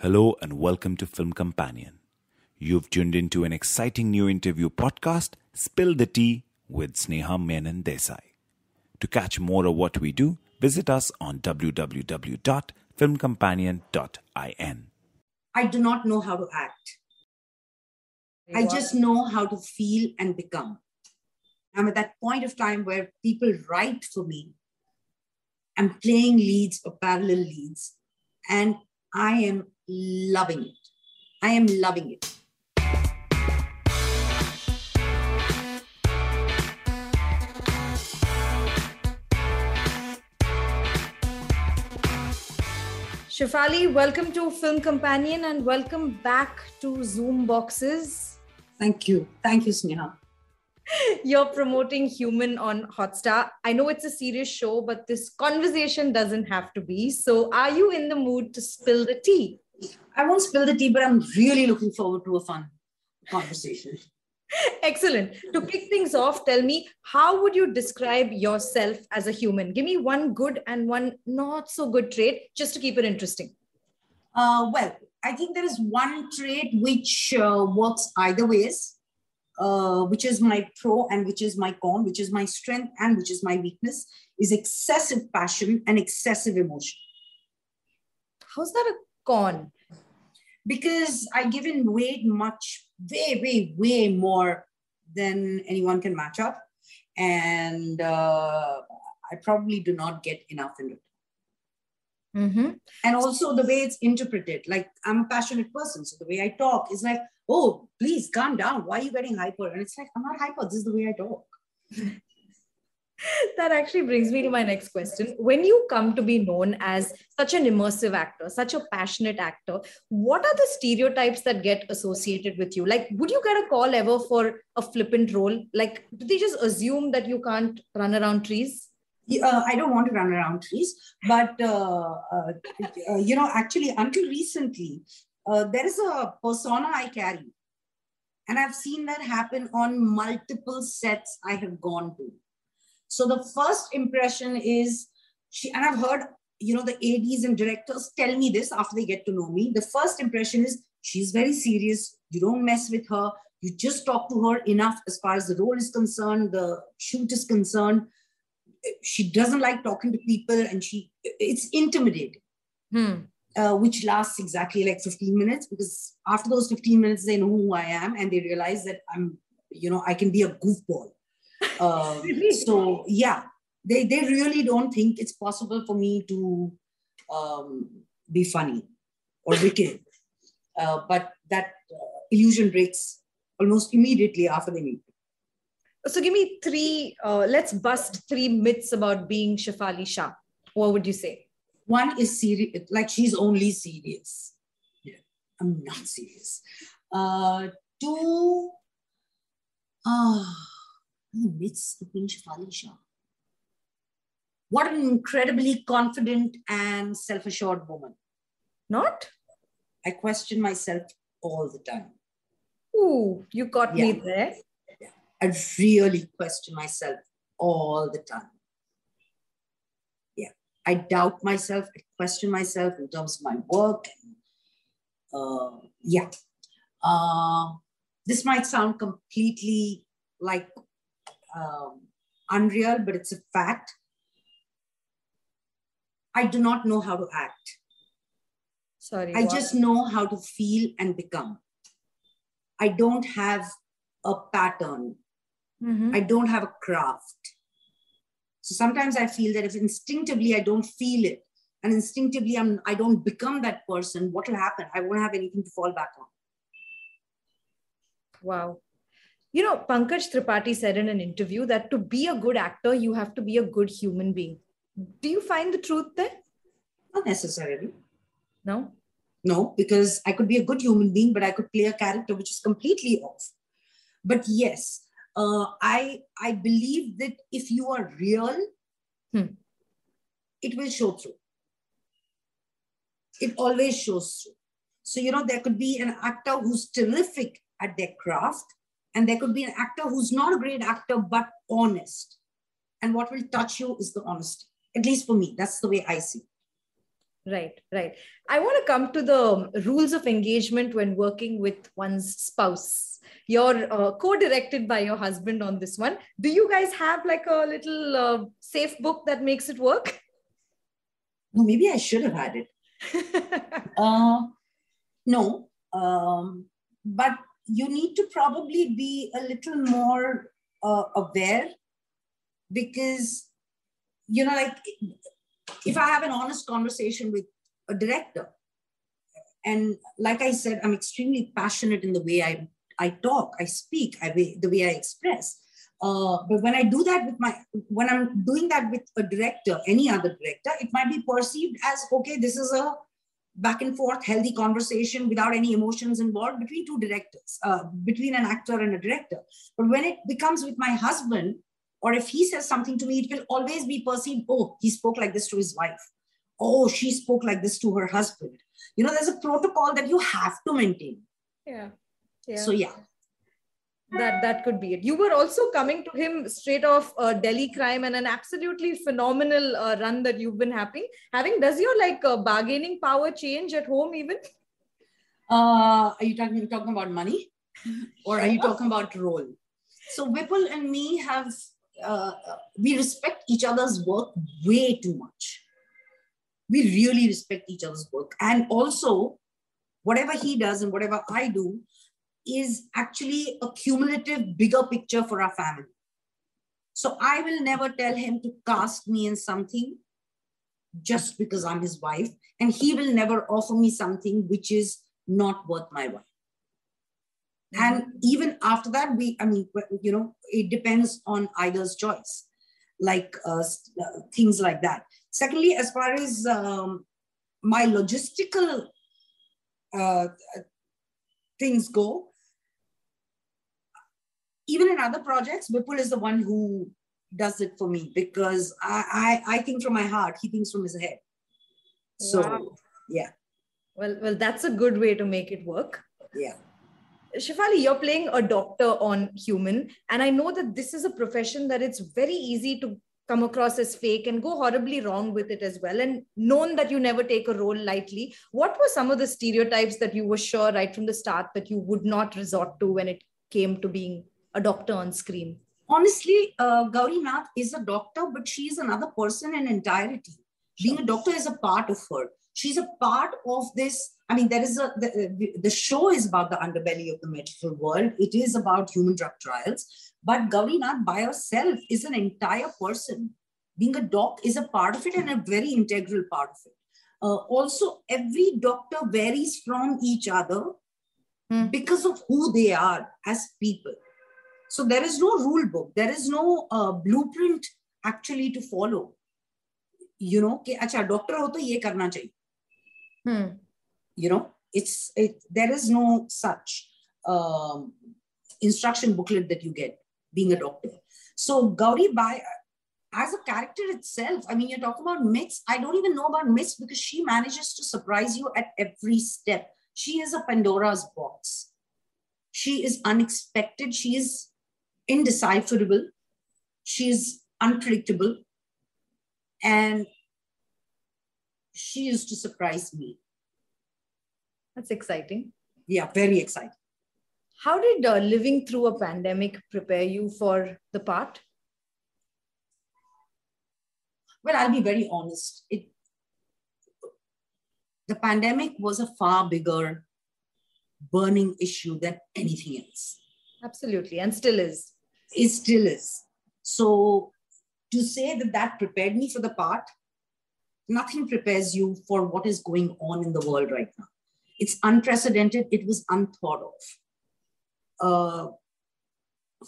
Hello and welcome to Film Companion. You've tuned into an exciting new interview podcast, Spill the Tea with Sneha Menon Desai. To catch more of what we do, visit us on www.filmcompanion.in. I do not know how to act. I just know how to feel and become. I'm at that point of time where people write for me. I'm playing leads or parallel leads, and I am loving it. I am loving it. Shefali, welcome to Film Companion and welcome back to Zoom Boxes. Thank you. Thank you, Sneha. You're promoting Human on Hotstar. I know it's a serious show, but this conversation doesn't have to be. So, are you in the mood to spill the tea? I won't spill the tea, but I'm really looking forward to a fun conversation. Excellent. To kick things off, tell me how would you describe yourself as a human? Give me one good and one not so good trait just to keep it interesting. Uh, well, I think there is one trait which uh, works either ways, uh, which is my pro and which is my con, which is my strength and which is my weakness, is excessive passion and excessive emotion. How's that a con? Because I give in way much way, way, way more than anyone can match up. And uh, I probably do not get enough in it. Mm-hmm. And also the way it's interpreted. Like I'm a passionate person. So the way I talk is like, oh, please calm down. Why are you getting hyper? And it's like, I'm not hyper. This is the way I talk. That actually brings me to my next question. When you come to be known as such an immersive actor, such a passionate actor, what are the stereotypes that get associated with you? Like, would you get a call ever for a flippant role? Like, do they just assume that you can't run around trees? Uh, I don't want to run around trees, but uh, uh, uh you know, actually, until recently, uh, there is a persona I carry, and I've seen that happen on multiple sets I have gone to so the first impression is she, and I've heard, you know, the ADs and directors tell me this after they get to know me. The first impression is she's very serious. You don't mess with her. You just talk to her enough as far as the role is concerned, the shoot is concerned. She doesn't like talking to people and she, it's intimidating. Hmm. Uh, which lasts exactly like 15 minutes because after those 15 minutes they know who i am and they realize that i'm you know i can be a goofball um, so yeah, they they really don't think it's possible for me to um, be funny or wicked. Uh, but that uh, illusion breaks almost immediately after they meet. So give me three. Uh, let's bust three myths about being Shefali Shah. What would you say? One is serious, like she's only serious. Yeah, I'm not serious. Uh, two. Ah he meets the Queen Shefali Shah. What an incredibly confident and self assured woman. Not? I question myself all the time. Ooh, you got yeah. me there. Yeah. I really question myself all the time. Yeah. I doubt myself, I question myself in terms of my work. Uh, yeah. Uh, this might sound completely like um, unreal, but it's a fact. I do not know how to act. Sorry. I what? just know how to feel and become. I don't have a pattern. Mm-hmm. I don't have a craft. So sometimes I feel that if instinctively I don't feel it and instinctively I'm, I don't become that person, what will happen? I won't have anything to fall back on. Wow. You know, Pankaj Tripathi said in an interview that to be a good actor, you have to be a good human being. Do you find the truth there? Not necessarily. No? No, because I could be a good human being, but I could play a character which is completely off. But yes, uh, I I believe that if you are real, Hmm. it will show through. It always shows through. So you know there could be an actor who's terrific at their craft, and there could be an actor who's not a great actor but honest. And what will touch you is the honesty. At least for me, that's the way I see. it. Right, right. I want to come to the rules of engagement when working with one's spouse. You're uh, co-directed by your husband on this one. Do you guys have like a little uh, safe book that makes it work? No, maybe I should have had it. Uh, no, um, but you need to probably be a little more uh, aware because, you know, like if I have an honest conversation with a director, and like I said, I'm extremely passionate in the way I, I talk, I speak, I, the way I express. Uh, but when I do that with my, when I'm doing that with a director, any other director, it might be perceived as okay, this is a back and forth, healthy conversation without any emotions involved between two directors, uh, between an actor and a director. But when it becomes with my husband, or if he says something to me, it will always be perceived, oh, he spoke like this to his wife. Oh, she spoke like this to her husband. You know, there's a protocol that you have to maintain. Yeah. Yeah. So, yeah. That that could be it. You were also coming to him straight off uh, Delhi crime and an absolutely phenomenal uh, run that you've been having. Having does your like uh, bargaining power change at home even? Uh, are you talking, talking about money or are you talking about role? So Vipul and me have, uh, we respect each other's work way too much. We really respect each other's work. And also, whatever he does and whatever I do is actually a cumulative bigger picture for our family. So I will never tell him to cast me in something just because I'm his wife. And he will never offer me something which is not worth my while. And even after that, we, I mean, you know, it depends on either's choice, like uh, uh, things like that. Secondly, as far as um, my logistical uh, things go, even in other projects, Vipul is the one who does it for me because I, I, I think from my heart, he thinks from his head. So, Wow. yeah, Well, well, that's a good way to make it work. yeah. Shefali, you're playing a doctor on human, and I know that this is a profession that it's very easy to come across as fake and go horribly wrong with it as well. And known that you never take a role lightly, what were some of the stereotypes that you were sure right from the start that you would not resort to when it came to being a doctor on screen? honestly, uh, Gauri Nath is a doctor, but she is another person in entirety. Being a doctor is a part of her. She's a part of this. I mean, there is a the, the show is about the underbelly of the medical world. It is about human drug trials. But Gauri Nath by herself is an entire person. Being a doc is a part of it and a very integral part of it. Uh, also, every doctor varies from each other Hmm. because of who they are as people. So there is no rule book. There is no uh, blueprint actually to follow. You know, कि अच्छा doctor हो तो ये करना चाहिए. Hmm. You know, it's it. There is no such um, instruction booklet that you get being a doctor. So Gauri by as a character itself, I mean, you're talking about myths. I don't even know about myths because she manages to surprise you at every step. She is a Pandora's box. She is unexpected. She is indecipherable. She is unpredictable. And she used to surprise me. That's exciting. Yeah, very exciting. How did uh, living through a pandemic prepare you for the part? Well, I'll be very honest. It the pandemic was a far bigger burning issue than anything else. Absolutely, and still is. It still is. So to say that that prepared me for the part, nothing prepares you for what is going on in the world right now. It's unprecedented. It was unthought of. Uh,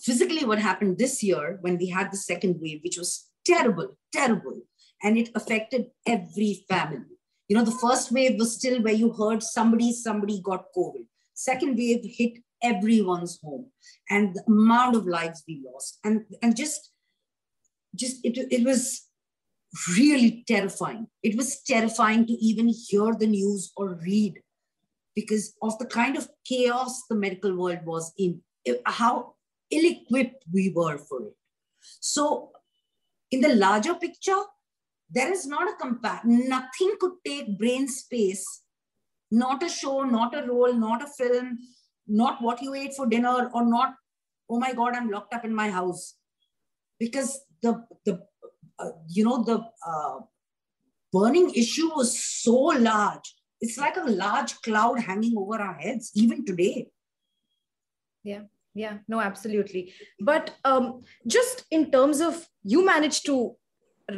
physically, what happened this year when we had the second wave, which was terrible, terrible, and it affected every family. You know, the first wave was still where you heard somebody, somebody got COVID. Second wave hit everyone's home and the amount of lives we lost. And, and just, just it, it was really terrifying. It was terrifying to even hear the news or read because of the kind of chaos the medical world was in, how ill equipped we were for it. So, in the larger picture, there is not a compare, nothing could take brain space, not a show, not a role, not a film, not what you ate for dinner, or not, oh my God, I'm locked up in my house. Because the, the uh, you know, the uh, burning issue was so large. It's like a large cloud hanging over our heads, even today. Yeah yeah no absolutely but um just in terms of you managed to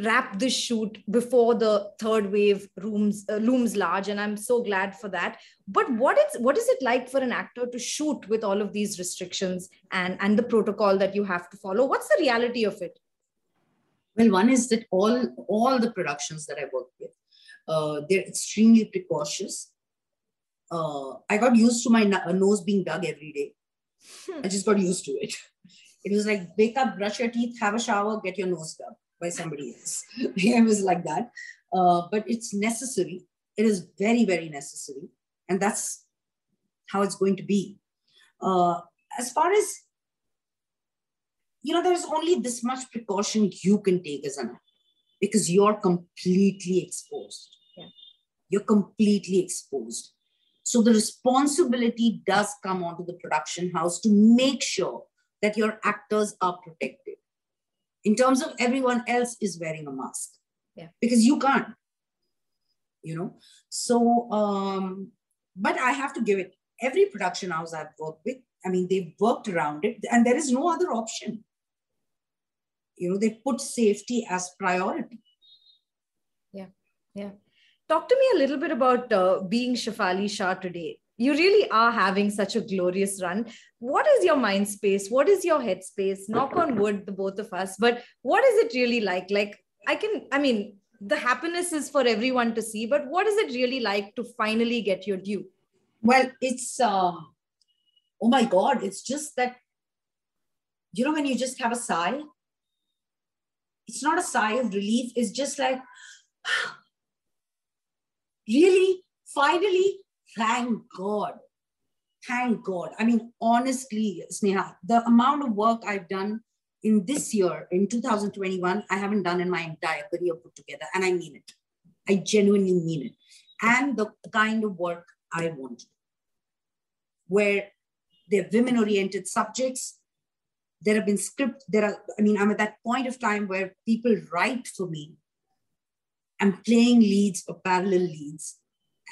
wrap this shoot before the third wave looms uh, looms large and i'm so glad for that. But what is what is it like for an actor to shoot with all of these restrictions and and the protocol that you have to follow? What's the reality of it? Well one is that all all the productions that i work with uh, they're extremely precautious. Uh, i got used to my nose being dug every day. I just got used to it. It was like wake up brush your teeth have a shower get your nose dug by somebody else. it was like that. Uh, but it's necessary. It is very, very necessary. And that's how it's going to be. Uh, as far as, you know, there's only this much precaution you can take as an actor because you're completely exposed. Yeah. You're completely exposed. So the responsibility does come onto the production house to make sure that your actors are protected in terms of everyone else is wearing a mask. Yeah. Because you can't. You know? So um but i have to give it every production house i've worked with i mean they've worked around it and there is no other option. You know they put safety as priority. Yeah yeah. Talk to me a little bit about uh, being shefali shah today you really are having such a glorious run. What is your mind space? What is your head space? Knock on wood, the both of us. But what is it really like? Like, I can, I mean, the happiness is for everyone to see, but what is it really like to finally get your due? Well, it's, uh, oh my God, it's just that, you know, when you just have a sigh, it's not a sigh of relief, it's just like, really, finally, thank God. Thank God. I mean, honestly, Sneha, the amount of work I've done in this year, in 2021, I haven't done in my entire career put together. And I mean it. I genuinely mean it. And the kind of work I want, where they're women oriented subjects. There have been script, there are, I mean, I'm at that point of time where people write for me. I'm playing leads or parallel leads.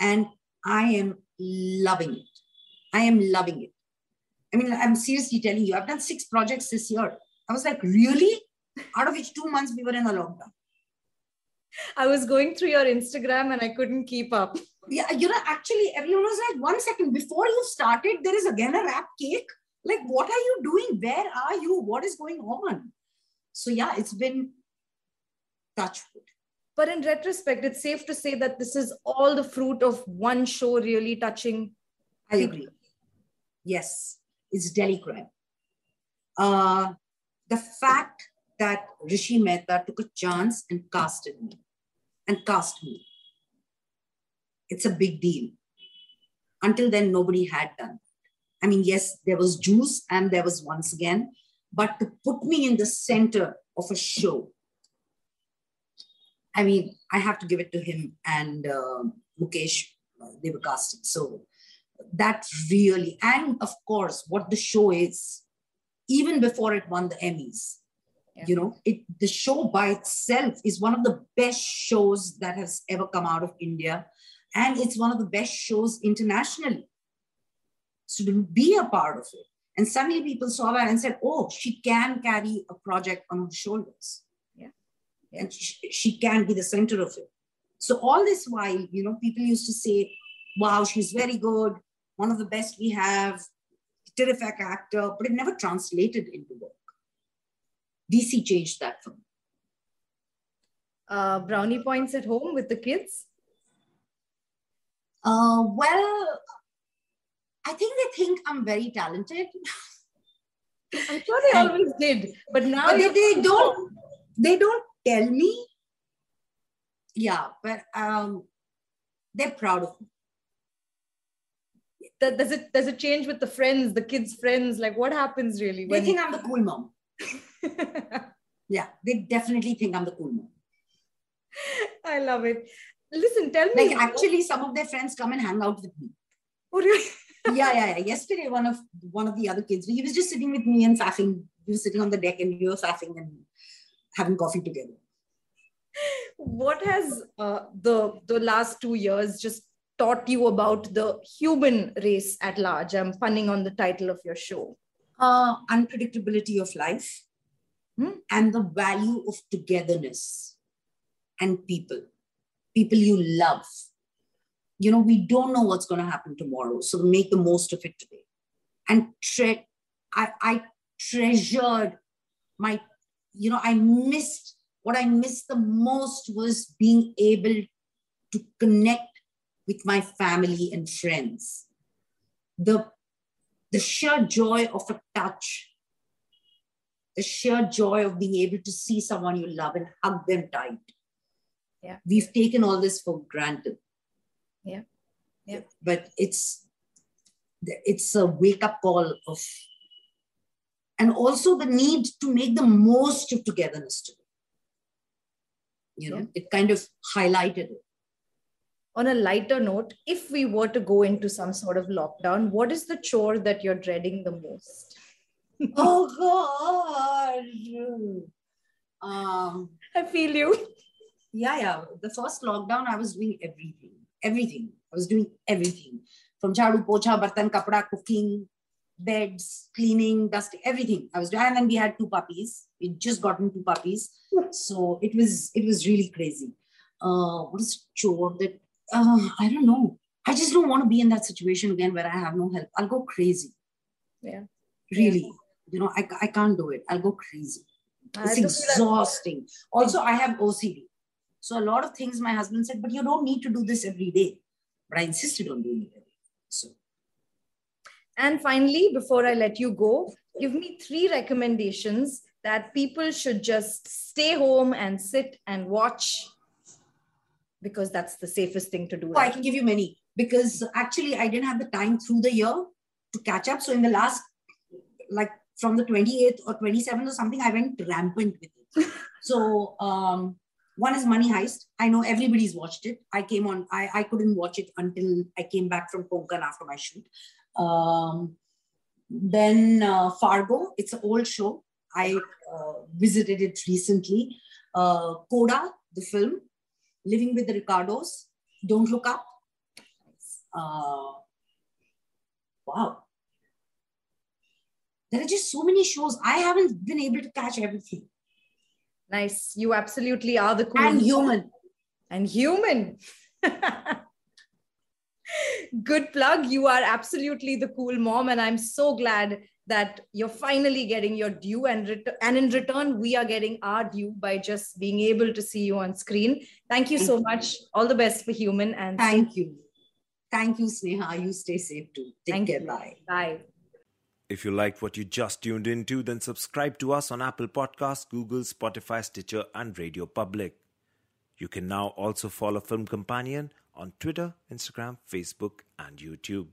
And I am loving it. I am loving it. I mean, I'm seriously telling you, I've done six projects this year. I was like, really? Out of which two months we were in a lockdown. I was going through your Instagram and I couldn't keep up. Yeah, you know, actually, everyone was like, one second, before you started, there is again a wrap cake. Like, what are you doing? Where are you? What is going on? So, yeah, it's been touch wood. But in retrospect, it's safe to say that this is all the fruit of one show really touching. I agree. Yes, it's Delhi crime. Uh, the fact that Rishi Mehta took a chance and casted me, and cast me, it's a big deal. Until then, nobody had done. I mean, yes, there was juice and there was once again, but to put me in the center of a show I mean, I have to give it to him and uh, Mukesh. They were casting. So that really, and of course, what the show is, even before it won the Emmys, yeah. you know, it the show by itself is one of the best shows that has ever come out of India, and it's one of the best shows internationally. So to be a part of it, and suddenly people saw that and said, "Oh, she can carry a project on her shoulders." And she, she can be the center of it. So all this while, you know, people used to say, wow, she's very good, one of the best we have, terrific actor, but it never translated into work. DC changed that for me. Uh, brownie points at home with the kids? Uh, well, I think they think I'm very talented. I'm sure they always did, but now But they, they don't they don't tell me. Yeah, but um, they're proud of me. Does it does it change with the friends, the kids' friends? Like what happens really They think I'm the cool mom. Yeah, they definitely think I'm the cool mom. I love it. Listen, tell me. Like actually, some of their friends come and hang out with me. Oh, really? yeah, yeah, yeah. Yesterday, one of one of the other kids, he was just sitting with me and faffing. He was sitting on the deck and we were faffing and having coffee together. what has uh, the the last two years just taught you about the human race at large? I'm punning on the title of your show. Uh, unpredictability of life Hmm. and the value of togetherness and people, people you love. You know, we don't know what's going to happen tomorrow, so make the most of it today. And tre- I, I treasured my, you know, I missed what I missed the most was being able to connect with my family and friends. The, the sheer joy of a touch, the sheer joy of being able to see someone you love and hug them tight. Yeah. We've taken all this for granted. Yeah. Yeah. But it's it's a wake-up call of and also the need to make the most of togetherness today. You know, Yeah. it kind of highlighted it. On a lighter note, if we were to go into some sort of lockdown, what is the chore that you're dreading the most? oh god. Um I feel you. yeah, yeah. The first lockdown, I was doing everything. Everything. I was doing everything. From chadu, pocha, bartan, kapda, cooking, beds, cleaning, dusting, everything. I was doing. And then we had two puppies. We just gotten two puppies. So it was it was really crazy. Uh, what is chore that uh, I don't know. I just don't want to be in that situation again where I have no help. I'll go crazy. Yeah. Really. You know, I, I can't do it. I'll go crazy. It's like- exhausting. Also, I have OCD. So a lot of things my husband said, but you don't need to do this every day. But I insisted on doing it every day. So And finally, before I let you go, give me three recommendations that people should just stay home and sit and watch because that's the safest thing to do. Oh, I can give you many because actually I didn't have the time through the year to catch up. So in the last, like from the 28th or 27th or something, I went rampant with it. so um, one is Money Heist. I know everybody's watched it. I came on, I, I couldn't watch it until I came back from Konkan after my shoot. Um, then uh, Fargo, it's an old show. I uh, visited it recently. Uh, Coda, the film, Living with the Ricardos, Don't Look Up. Uh, wow. There are just so many shows. I haven't been able to catch everything. Nice. You absolutely are the cool And human. and human. Good plug. You are absolutely the cool mom, and I'm so glad that you're finally getting your due. And ret- and in return, we are getting our due by just being able to see you on screen. Thank you so you. much. All the best for human. And Thank you. Thank you, Sneha. You stay safe too. Take Thank care. you. Bye. Bye. If you liked what you just tuned into, then subscribe to us on Apple Podcasts, Google, Spotify, Stitcher, and Radio Public. You can now also follow Film Companion on Twitter, Instagram, Facebook, and YouTube.